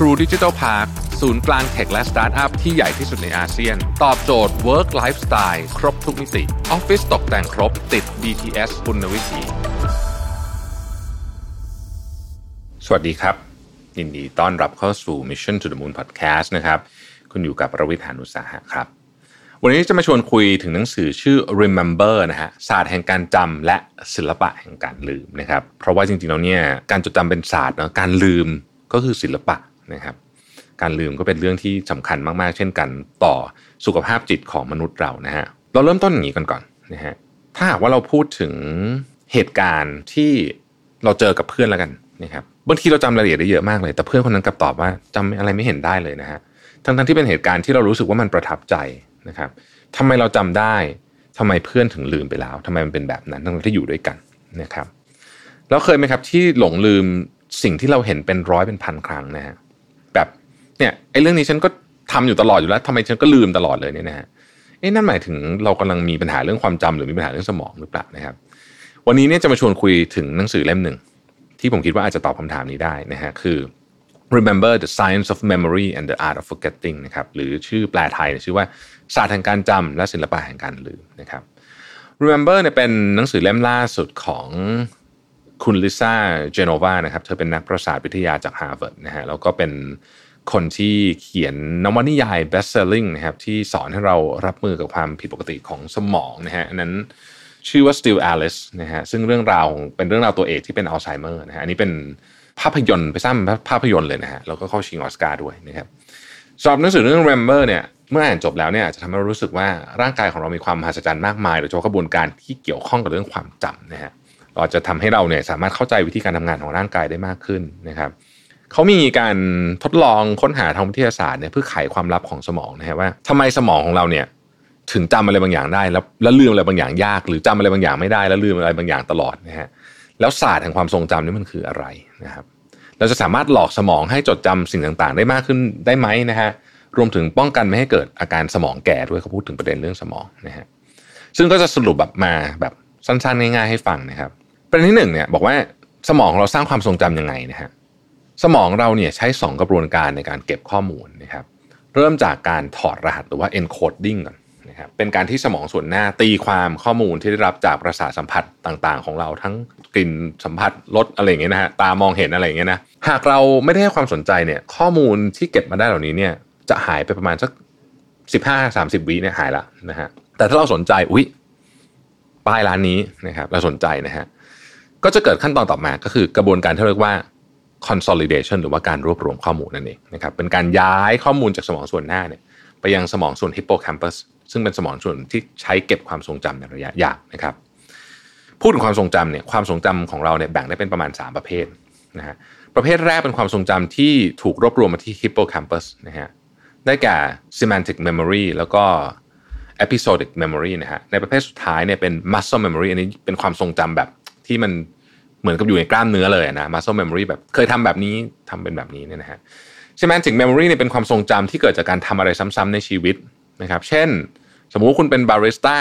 True Digital Park ศูนย์กลางเทคและสตาร์ทอัพที่ใหญ่ที่สุดในอาเซียน ตอบโจทย์ Work Lifestyle ครบทุกมิติออฟฟิศตกแต่งครบติด BTS คุณวิถีสวัสดีครับ ยินดีต้อนรับเข้าสู่ Mission to the Moon Podcast นะครับ คุณอยู่กับประวิทยานุสาหะครับ วันนี้จะมาชวนคุยถึงหนังสือชื่อ Remember นะฮะศาสตร์แห่งการจำและศิลปะแห่งการลืมนะครับ เพราะว่าจริงๆแล้วเนี่ยการจดจำเป็นศาสตร์เนาะการลืมก็คือศิลปะ นะครับ การลืมก็เป็นเรื่องที่สำคัญมากๆ เช่นกันต่อสุขภาพจิตของมนุษย์เรานะฮะเราเริ่มต้นอย่างนี้กันก่อนนะฮะถ้าหากว่าเราพูดถึงเหตุการณ์ที่เราเจอกับเพื่อนแล้วกันนะครับบางทีเราจำรายละเอียดได้เยอะมากเลย แต่เพื่อนคนนั้นกลับตอบว่าจำอะไรไม่เห็นได้เลยนะฮะทั้งๆที่เป็นเหตุการณ์ที่เรารู้สึกว่ามันประทับใจนะครับทำไมเราจำได้ทำไมเพื่อนถึงลืมไปแล้วทำไมมันเป็นแบบนั้นทั้งที่อยู่ด้วยกันนะครับแล้วเคยไหมครับที่หลงลืมสิ่งที่เราเห็นเป็นร้อยเป็นพันครั้งนะฮะ เนี่ยไอ้เรื่องนี้ฉันก็ทำอยู่ตลอดอยู่แล้วทำไมฉันก็ลืมตลอดเลยเนี่ยนะฮะเอ๊ะนั่นหมายถึงเรากำลังมีปัญหาเรื่องความจำหรือมีปัญหาเรื่องสมองหรือเปล่านะครับ วันนี้เนี่ยจะมาชวนคุยถึงหนังสือเล่มหนึ่ง ที่ผมคิดว่าอาจจะตอบคำถามนี้ได้นะฮะคือ Remember the Science of Memory and the Art of Forgetting นะครับหรือชื่อแปลไทยชื่อว่าศาสตร์แห่งการจำและศิลปะแห่งการลืมนะครับ Remember เนี่ยเป็นหนังสือเล่มล่าสุดของคุณ Lisa Genova นะครับเธอเป็นนักประสาทวิทยาจากฮาร์วาร์ดนะฮะแล้วก็เป็น คนที่เขียนนวนิยาย best selling นะครับที่สอนให้เรารับมือกับความผิดปกติของสมองนะฮะนั้นชื่อว่า Still Alice นะฮะซึ่งเรื่องราวเป็นเรื่องราวตัวเอกที่เป็นอัลไซเมอร์นะฮะอันนี้เป็นภาพยนตร์ไปสร้างภาพยนตร์เลยนะฮะแล้วก็เข้าชิงออสการ์ด้วยนะครับสำหรับหนังสือเรื่อง Remember เนี่ยเมื่ออ่านจบแล้วเนี่ยจะทำให้เรารู้สึกว่าร่างกายของเรามีความมหัศจรรย์มากมายโดยเฉพาะกระบวนการที่เกี่ยวข้องกับเรื่องความจำนะฮะเราจะทำให้เราเนี่ยสามารถเข้าใจวิธีการทำงานของร่างกายได้มากขึ้นนะครับ เขามีการทดลองค้นหาทางวิทยาศาสตร์เนี่ยเพื่อไขความลับของสมองนะฮะว่าทำไมสมองของเราเนี่ยถึงจำอะไรบางอย่างได้ แล้วแล้วลืมอะไรบางอย่างยาก หรือจำอะไรบางอย่างไม่ได้ แล้วลืมอะไรบางอย่างตลอดนะฮะแล้วศาสตร์แห่งความทรงจำนี่มันคืออะไรนะครับ เราจะสามารถหลอกสมองให้จดจำสิ่งต่างๆ ได้มากขึ้นได้ไหมนะฮะรวมถึงป้องกันไม่ให้เกิดอาการสมองแก่ด้วยเขาพูดถึงประเด็นเรื่องสมองนะฮะซึ่งก็จะสรุปแบบมาแบบสั้นๆง่ายๆให้ฟังนะครับ ประเด็นที่หนึ่งเนี่ยบอกว่าสมองเราสร้างความทรงจำยังไงนะฮะ สมองเราเนี่ยใช้ 2 กระบวนการในการเก็บข้อมูลนะครับ เริ่มจากการถอดรหัสหรือว่า encoding ก่อนนะครับเป็นการที่สมองส่วนหน้าตีความข้อมูลที่ได้รับจากประสาทสัมผัสต่างๆ ของเราทั้งกลิ่นสัมผัสรสอะไรอย่างเงี้ยนะฮะตามองเห็นอะไรอย่างเงี้ยนะหากเราไม่ได้ให้ความสนใจเนี่ยข้อมูลที่เก็บมาได้เหล่านี้เนี่ยจะหายไปประมาณสักสิบห้าสามสิบวิเนี่ยหายละนะฮะแต่ถ้าเราสนใจอุ๊ยป้ายร้านนี้นะครับเราสนใจนะฮะก็จะเกิดขั้นตอนต่อมาก็คือกระบวนการที่เรียกว่า consolidation หรือว่าการรวบรวมข้อมูลนั่นเองนะครับเป็นการย้ายข้อมูลจากสมองส่วนหน้าเนี่ยไปยังสมองส่วน hippocampus ซึ่งเป็นสมองส่วนที่ใช้เก็บความทรงจำในระยะยาวนะครับพูดถึงความทรงจำเนี่ยความทรงจำของเราเนี่ยแบ่งได้เป็นประมาณ 3 ประเภทนะฮะประเภทแรกเป็นความทรงจำที่ถูกรวบรวมมาที่ hippocampus นะฮะได้แก่ semantic memory แล้วก็ episodic memory นะฮะในประเภทสุดท้ายเนี่ยเป็น muscle memory อันนี้เป็นความทรงจำแบบที่มัน เหมือนกับอยู่ในกล้ามเนื้อเลยนะ muscle memory แบบเคยทำแบบนี้ทำเป็นแบบนี้เนี่ยนะฮะ semantic memory เนี่ยเป็นความทรงจำที่เกิดจากการทำอะไรซ้ำๆในชีวิตนะครับ เช่น สมมุติว่าคุณเป็นบาริสต้า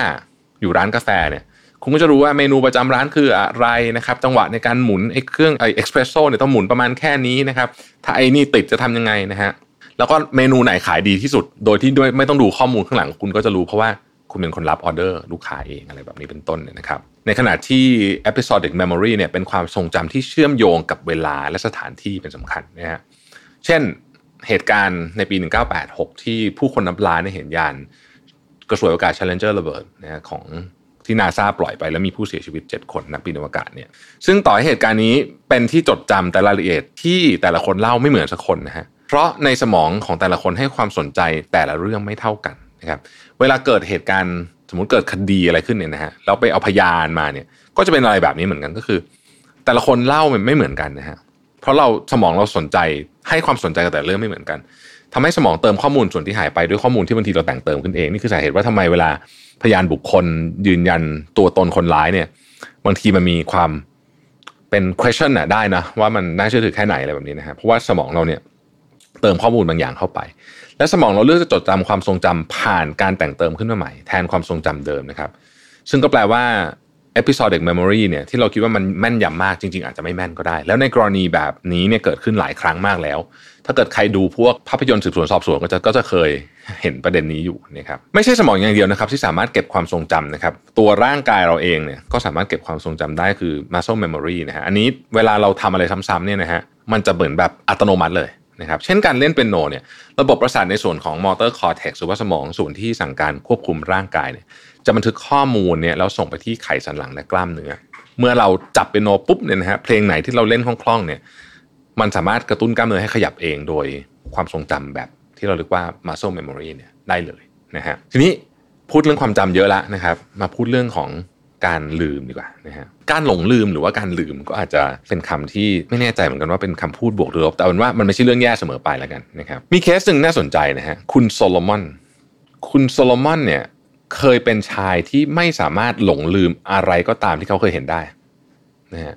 อยู่ร้านกาแฟเนี่ยคุณก็จะรู้ว่าเมนูประจำร้านคืออะไรนะครับจังหวะในการหมุนไอ้เครื่องไอ้เอ็กซ์เพรสโซ่เนี่ยต้องหมุนประมาณแค่นี้นะครับถ้าไอ้นี่ติดจะทำยังไงนะฮะแล้วก็เมนูไหนขายดีที่สุด โดยที่ด้วยไม่ต้องดูข้อมูลข้างหลังคุณก็จะรู้เพราะว่า คุณเป็นคนรับออเดอร์ลูกค้าเองอะไรแบบนี้เป็นต้นเนี่ยนะครับ ในขณะที่ episodic memory เนี่ยเป็นความทรงจำที่เชื่อมโยงกับเวลาและสถานที่เป็นสำคัญนะฮะเช่นเหตุการณ์ในปี 1986 ที่ผู้คนนับล้านเห็นยานกระสวยอวกาศ Challenger ระเบิดนะฮะของที่นาซาปล่อยไปแล้วมีผู้เสียชีวิต 7 คนนักบินอวกาศเนี่ยซึ่งต่อให้เหตุการณ์นี้เป็นที่จดจำแต่รายละเอียดที่แต่ละคนเล่าไม่เหมือนสักคนนะฮะเพราะในสมองของแต่ละคนให้ความสนใจแต่ละเรื่องไม่เท่ากัน นะครับเวลาเกิดเหตุการณ์สมมติเกิดคดีอะไรขึ้นเนี่ยนะฮะแล้วไปเอาพยานมาเนี่ย ก็จะเป็นอะไรแบบนี้เหมือนกันก็คือ แต่ละคนเล่ามันไม่เหมือนกันนะฮะเพราะเราสมองเราสนใจให้ความสนใจกับแต่เรื่องไม่เหมือนกันทำให้สมองเติมข้อมูลส่วนที่หายไปด้วยข้อมูลที่บางทีเราแต่งเติมขึ้นเองนี่คือสาเหตุว่าทำไมเวลาพยานบุคคลยืนยันตัวตนคนร้ายเนี่ย บางทีมันมีความเป็น question น่ะได้นะว่ามันน่าเชื่อถือแค่ไหนอะไรแบบนี้นะฮะเพราะว่าสมองเราเนี่ยเติมข้อมูลบางอย่างเข้าไป และสมองเราเลือกจะจดจำความทรงจำผ่านการแต่งเติมขึ้นมาใหม่แทนความทรงจำเดิมนะครับ ซึ่งก็แปลว่า episodic memory เนี่ยที่เราคิดว่ามันแม่นยำมากจริง ๆ อาจจะไม่แม่นก็ได้ แล้วในกรณีแบบนี้เนี่ยเกิดขึ้นหลายครั้งมากแล้ว ถ้าเกิดใครดูพวกภาพยนตร์สืบสวนสอบสวนก็จะก็จะเคยเห็นประเด็นนี้อยู่นะครับไม่ใช่สมองอย่างเดียวนะครับ ที่สามารถเก็บความทรงจำนะครับ ตัวร่างกายเราเองเนี่ยก็สามารถเก็บความทรงจำได้คือ muscle memory นะฮะอันนี้เวลาเราทำอะไรซ้ำๆเนี่ยนะฮะมันจะเหมือนแบบอัตโนมัติเลย นะครับเช่นการเล่นเป็นโนเนี่ยระบบประสาทในส่วนของ motor cortex หรือว่าสมองส่วนที่สั่งการควบคุมร่างกายเนี่ยจะบันทึกข้อมูลเนี่ยแล้วส่งไปที่ไขสันหลังและกล้ามเนื้อเมื่อเราจับเปียโนปุ๊บเนี่ยนะฮะเพลงไหนที่เราเล่นคล่องๆเนี่ยมันสามารถกระตุ้นกล้ามเนื้อให้ขยับเองโดยความทรงจำแบบที่เราเรียกว่า muscle memory เนี่ยได้เลยนะฮะทีนี้พูดเรื่องความจำเยอะแล้วนะครับ มาพูดเรื่องของ การลืมดีกว่านะฮะการหลงลืมหรือว่าการลืมก็อาจจะเป็นคำที่ไม่แน่ใจเหมือนกันว่าเป็นคำพูดบวกหรือลบแต่เป็นว่ามันไม่ใช่เรื่องแย่เสมอไปแล้วกันนะครับมีเคสหนึ่งน่าสนใจนะฮะคุณโซโลมอนคุณโซโลมอนเนี่ยเคยเป็นชายที่ไม่สามารถหลงลืมอะไรก็ตามที่เขาเคยเห็นได้นะฮะ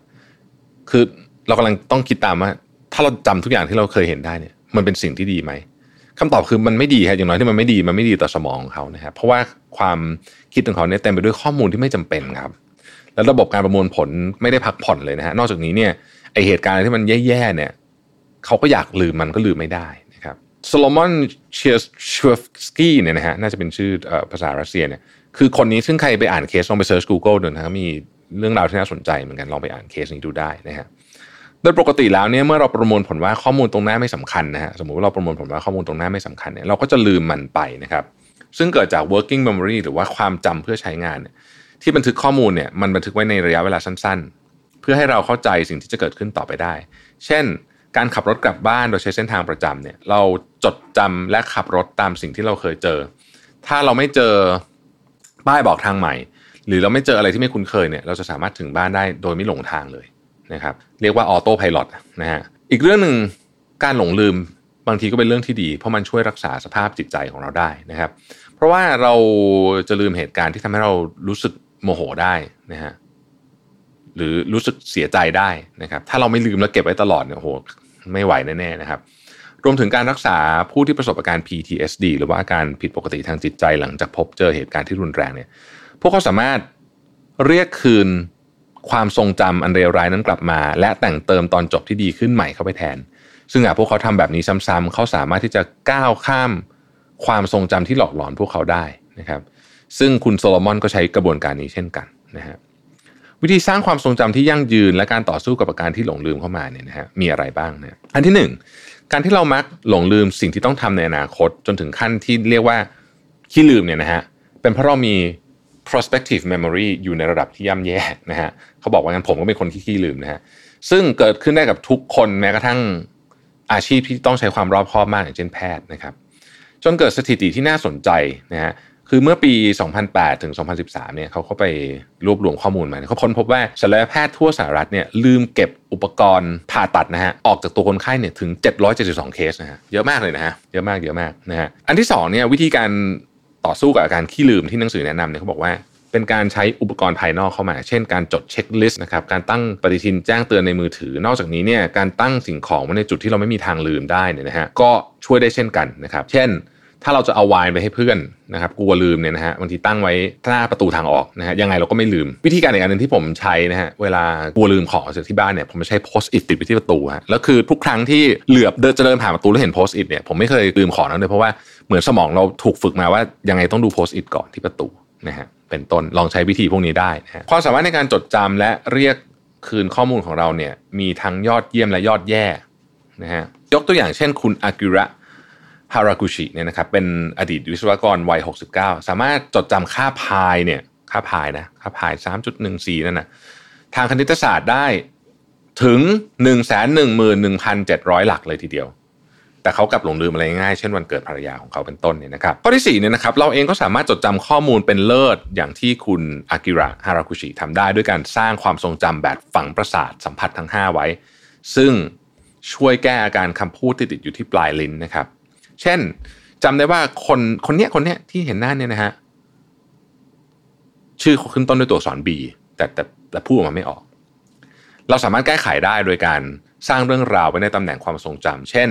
คือเรากำลังต้องคิดตามว่า ถ้าเราจำทุกอย่างที่เราเคยเห็นได้เนี่ย มันเป็นสิ่งที่ดีไหมคำตอบคือมันไม่ดีครับอย่างน้อยที่มันไม่ดีมันไม่ดีต่อสมองของเขานะครับเพราะว่าความ คิดของเขาเนี่ยเต็มไปด้วยข้อมูลที่ไม่จำเป็นครับ แล้วระบบการประมวลผลไม่ได้พักผ่อนเลยนะฮะนอกจากนี้เนี่ยไอเหตุการณ์ที่มันแย่ๆเนี่ยเขาก็อยากลืมมันก็ลืมไม่ได้นะครับโซโลมอนเชียร์ชวฟสกี้เนี่ยนะฮะน่าจะเป็นชื่อภาษารัสเซียเนี่ยคือคนนี้ซึ่งใครไปอ่านเคสลองไป search Google ดูนะครับมีเรื่องราวที่น่าสนใจเหมือนกันลองไปอ่านเคสนี้ดูได้นะฮะโดยปกติแล้วเนี่ยเมื่อเราประมวลผลว่าข้อมูลตรงหน้าไม่สำคัญนะฮะสมมติว่าเราประมวลผลว่าข้อมูลตรงหน้าไม่สำคัญเนี่ยเราก็จะลืมมันไปนะครับ ซึ่งเกิดจาก working memory หรือว่าความจำเพื่อใช้งานเนี่ยที่บันทึกข้อมูลเนี่ยมันบันทึกไว้ในระยะเวลาสั้น ๆ เพื่อให้เราเข้าใจสิ่งที่จะเกิดขึ้นต่อไปได้ เช่น การขับรถกลับบ้านโดยใช้เส้นทางประจำเนี่ยเราจดจำและขับรถตามสิ่งที่เราเคยเจอ ถ้าเราไม่เจอป้ายบอกทางใหม่ หรือเราไม่เจออะไรที่ไม่คุ้นเคยเนี่ยเราจะสามารถถึงบ้านได้โดยไม่หลงทางเลยนะครับเรียกว่าออโต้พายロนะฮะอีกเรื่องหนึ่งการหลงลืม บางทีก็เป็นเรื่องที่ดี เพราะมันช่วยรักษาสภาพจิตใจของเราได้นะครับ เพราะว่าเราจะลืมเหตุการณ์ที่ทำให้เรารู้สึกโมโหได้นะฮะหรือรู้สึกเสียใจได้นะครับ ถ้าเราไม่ลืมแล้วเก็บไว้ตลอดเนี่ยโหไม่ไหวแน่ๆนะครับ รวมถึงการรักษาผู้ที่ประสบอาการ PTSD หรือว่าอาการผิดปกติทางจิตใจหลังจากพบเจอเหตุการณ์ที่รุนแรงเนี่ย พวกเขาสามารถเรียกคืนความทรงจำอันเลวร้ายนั้นกลับมา และแต่งเติมตอนจบที่ดีขึ้นใหม่เข้าไปแทน ซึ่งหากพวกเขาทำแบบนี้ซ้ำๆเขาสามารถที่จะก้าวข้ามความทรงจำที่หลอกหลอนพวกเขาได้นะครับ ซึ่งคุณโซโลมอนก็ใช้กระบวนการนี้เช่นกันนะฮะวิธีสร้างความทรงจำที่ยั่งยืนและการต่อสู้กับอาการที่หลงลืมเข้ามาเนี่ยนะฮะมีอะไรบ้างเนี่ยอันที่หนึ่งการที่เรามักหลงลืมสิ่งที่ต้องทำในอนาคต จนถึงขั้นที่เรียกว่าขี้ลืมเนี่ยนะฮะเป็นเพราะเรามี prospective memory อยู่ในระดับที่ย่ำแย่นะฮะเขาบอกว่างั้นผมก็เป็นคนขี้ลืมนะฮะซึ่งเกิดขึ้นได้กับทุกคนแม้กระทั่ง อาชีพที่ต้องใช้ความรอบคอบมากอย่างเช่นแพทย์นะครับ จนเกิดสถิติที่น่าสนใจนะฮะคือเมื่อปี 2008 ถึง 2013 เนี่ยเขาเข้าไปรวบรวมข้อมูลมาเขาค้นพบว่าศัลยแพทย์ทั่วสหรัฐเนี่ยลืมเก็บอุปกรณ์ผ่าตัดนะฮะออกจากตัวคนไข้เนี่ยถึง 772 เคสนะฮะเยอะมากเลยนะฮะเยอะมากเยอะมากนะฮะอันที่2เนี่ยวิธีการต่อสู้กับอาการขี้ลืมที่หนังสือแนะนำเนี่ยเขาบอกว่า เป็นการใช้อุปกรณ์ภายนอกเข้ามา เช่นการจดเช็คลิสต์นะครับ การตั้งปฏิทินแจ้งเตือนในมือถือ นอกจากนี้เนี่ยการตั้งสิ่งของไว้ในจุดที่เราไม่มีทางลืมได้เนี่ยนะฮะ ก็ช่วยได้เช่นกันนะครับ เช่น ถ้าเราจะเอาไวน์ไปให้เพื่อนนะครับ กลัวลืมเนี่ยนะฮะ บางทีตั้งไว้หน้าประตูทางออกนะฮะ ยังไงเราก็ไม่ลืม วิธีการอีกอันหนึ่งที่ผมใช้นะฮะ เวลากลัวลืมของจากที่บ้านเนี่ย ผมจะใช้โพสต์อิทติดไว้ที่ประตูฮะ แล้วคือทุกครั้งที่เหลือบเดินจะเดินผ่านประตูแล้วเห็นโพสต์อิทเนี่ย ผมไม่เคยลืมของนั้นเลยเพราะว่าเหมือนสมองเราถูกฝึกมาว่ายังไงต้องดูโพสต์อิทก่อนที่ประตูนะฮะ เป็นต้นลองใช้วิธีพวกนี้ได้นะความสามารถในการจดจำและเรียกคืนข้อมูลของเราเนี่ยมีทั้งยอดเยี่ยมและยอดแย่นะฮะยกตัวอย่างเช่นคุณอากิระฮารากุชิเนี่ยนะครับเป็นอดีตวิศวกรวัย 69 สามารถจดจำค่าพายเนี่ยค่าพายนะค่าพาย 3.14 นั่นนะทางคณิตศาสตร์ได้ถึง 111,700 หลักเลยทีเดียว แต่เขากลับหลงลืมอะไรง่ายเช่นวันเกิดภรรยาของเขาเป็นต้นเนี่ยนะครับข้อที่4เนี่ยนะครับเราเองก็สามารถจดจำข้อมูลเป็นเลิศอย่างที่คุณอากิระฮาราคุชิทำได้ด้วยการสร้างความทรงจำแบบฝังประสาทสัมผัสทั้ง 5 ไว้ ซึ่งช่วยแก้อาการคำพูดที่ติดอยู่ที่ปลายลิ้นนะครับ เช่นจำได้ว่าคนคนเนี้ยคนเนี้ยที่เห็นหน้าเนี่ยนะฮะชื่อขึ้นต้นด้วยตัวอักษร B แต่แต่แต่พูดออกมาไม่ออก เราสามารถแก้ไขได้โดยการสร้างเรื่องราวไว้ในตำแหน่งความทรงจำเช่น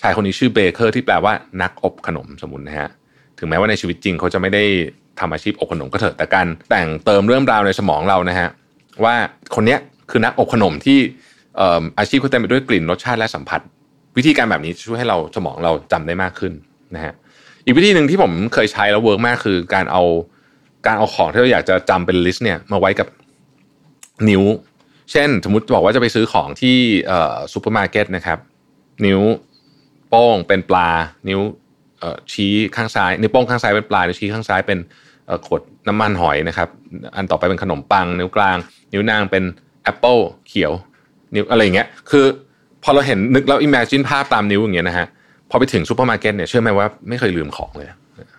ชายคนนี้ชื่อเบเกอร์ที่แปลว่านักอบขนมสมุนนะฮะถึงแม้ว่าในชีวิตจริงเขาจะไม่ได้ทำอาชีพอบขนมก็เถอะแต่การแต่งเติมเรื่องราวในสมองเรานะฮะว่าคนเนี้ยคือนักอบขนมที่อาชีพเขาเต็มไปด้วยกลิ่นรสชาติและสัมผัส วิธีการแบบนี้ช่วยให้เราสมองเราจำได้มากขึ้นนะฮะอีกวิธีหนึ่งที่ผมเคยใช้แล้ว work มากคือการเอาการเอาของที่เราอยากจะจำเป็น list เนี่ยมาไว้กับนิ้ว เช่น สมมติบอกว่าจะไปซื้อของที่ซูเปอร์มาร์เก็ตนะครับ นิ้ว โป้งเป็นปลา นิ้วชี้ข้างซ้ายนิ้วโป้งข้างซ้ายเป็นปลานิ้วชี้ข้างซ้ายเป็นขวดน้ำมันหอยนะครับ อันต่อไปเป็นขนมปัง นิ้วกลาง นิ้วนางเป็นแอปเปิลเขียว นิ้วอะไรอย่างเงี้ยคือพอเราเห็นนึกแล้ว imagine ภาพตามนิ้วอย่างเงี้ยนะฮะพอไปถึงซูเปอร์มาร์เก็ตเนี่ยเชื่อไหมว่าไม่เคยลืมของเลย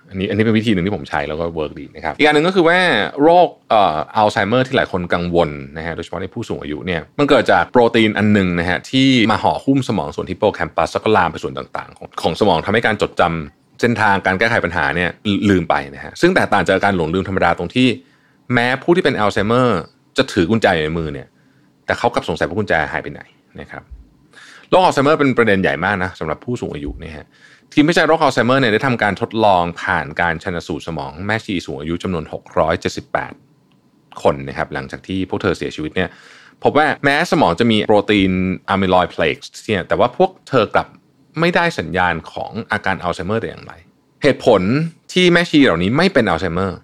อันนี้อันนี้เป็นวิธีหนึ่งที่ผมใช้แล้วก็ work ดีนะครับอีกอันหนึ่งก็คือว่าโรคเอ่ออัลไซเมอร์ที่หลายคนกังวลนะฮะโดยเฉพาะในผู้สูงอายุเนี่ยมันเกิดจากโปรตีนอันหนึ่งนะฮะที่มาห่อหุ้มสมองส่วนที่โปรแคมปัสแล้วก็ลามไปส่วนต่างๆ ของของสมองทำให้การจดจำเส้นทางการแก้ไขปัญหาเนี่ยลืมไปนะฮะซึ่งแตกต่างจากการหลงลืมธรรมดาตรงที่ แม้ผู้ที่เป็นอัลไซเมอร์จะถือกุญแจอยู่ในมือเนี่ยแต่เขากลับสงสัยว่ากุญแจหายไปไหนนะครับโรคอัลไซเมอร์เป็นประเด็นใหญ่มากนะสำหรับผู้สูงอายุเนี่ยฮะ ทีมวิจัยโรคอัลไซเมอร์เนี่ยได้ทำการทดลองผ่านการชันสูตรสมองแม่ชีสูงอายุจำนวน 678 คนนะครับหลังจากที่พวกเธอเสียชีวิตเนี่ยพบว่าแม้สมองจะมีโปรตีน amyloid plaques เนี่ยแต่ว่าพวกเธอกลับไม่ได้สัญญาณของอาการอัลไซเมอร์แต่อย่างไร เหตุผลที่แม่ชีเหล่านี้ไม่เป็นอัลไซเมอร์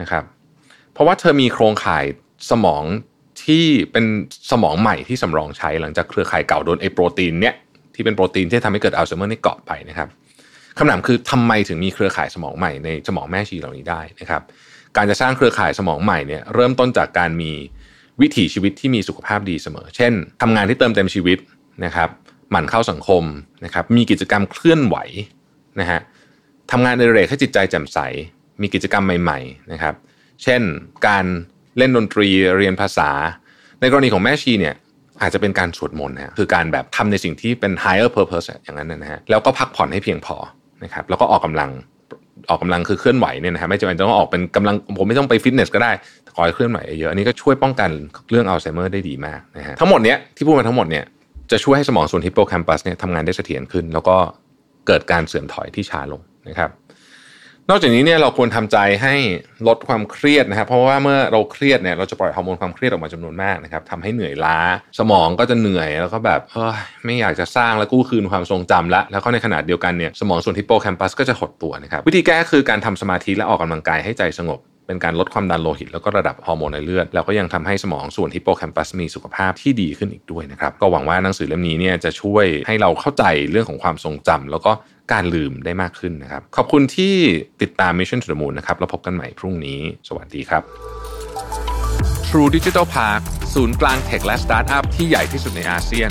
นะครับเพราะว่าเธอมีโครงข่ายสมองที่เป็นสมองใหม่ที่สำรองใช้หลังจากเครือข่ายเก่าโดนไอ้โปรตีนเนี่ยที่เป็นโปรตีนที่ทำให้เกิดอัลไซเมอร์นี่เกาะไปนะครับ คำถามคือทำไมถึงมีเครือข่ายสมองใหม่ในสมองแม่ชีเหล่านี้ได้นะครับ การจะสร้างเครือข่ายสมองใหม่เนี่ยเริ่มต้นจากการมีวิถีชีวิตที่มีสุขภาพดีเสมอ เช่นทำงานที่เติมเต็มชีวิตนะครับหมั่นเข้าสังคมนะครับมีกิจกรรมเคลื่อนไหวนะฮะทำงานในเรกให้จิตใจแจ่มใส มีกิจกรรมใหม่ๆนะครับ เช่นการเล่นดนตรีเรียนภาษา ในกรณีของแม่ชีเนี่ยอาจจะเป็นการสวดมนต์นะคือการแบบทำในสิ่งที่เป็น higher purpose อย่างนั้นนะฮะแล้วก็พักผ่อนให้เพียงพอ นะครับแล้วก็ออกกำลังออกกำลังคือเคลื่อนไหวเนี่ยนะฮะไม่จำเป็นต้องออกเป็นกำลังผมไม่ต้องไปฟิตเนสก็ได้ขอให้เคลื่อนไหวเยอะอันนี้ก็ช่วยป้องกันเรื่องอัลไซเมอร์ได้ดีมากนะฮะทั้งหมดเนี้ยที่พูดมาทั้งหมดเนี่ยจะช่วยให้สมองส่วนฮิปโปแคมปัสเนี่ยทำงานได้เสถียรขึ้น แล้วก็เกิดการเสื่อมถอยที่ช้าลงนะครับ นอกจากนี้เนี่ยเราควรทำใจให้ลดความเครียดนะครับ เพราะว่าเมื่อเราเครียดเนี่ยเราจะปล่อยฮอร์โมนความเครียดออกมาจำนวนมากนะครับทำให้เหนื่อยล้า สมองก็จะเหนื่อยแล้วก็แบบเฮ้ยไม่อยากจะสร้างและกู้คืนความทรงจำละแล้วก็ในขณะเดียวกันเนี่ยสมองส่วนฮิปโปแคมปัสก็จะหดตัวนะครับวิธีแก้คือการทำสมาธิและออกกำลังกายให้ใจสงบ เป็นการลดความดันโลหิต แล้วก็ระดับฮอร์โมนในเลือด แล้วก็ยังทำให้สมองส่วนฮิปโปแคมปัสมีสุขภาพที่ดีขึ้นอีกด้วยนะครับ ก็หวังว่าหนังสือเล่มนี้เนี่ยจะช่วยให้เราเข้าใจเรื่องของความทรงจำแล้วก็การลืมได้มากขึ้นนะครับ ขอบคุณที่ติดตาม Mission to the Moon นะครับแล้วพบกันใหม่พรุ่งนี้ สวัสดีครับ True Digital Park ศูนย์กลางเทคและสตาร์ทอัพที่ใหญ่ที่สุดในอาเซียน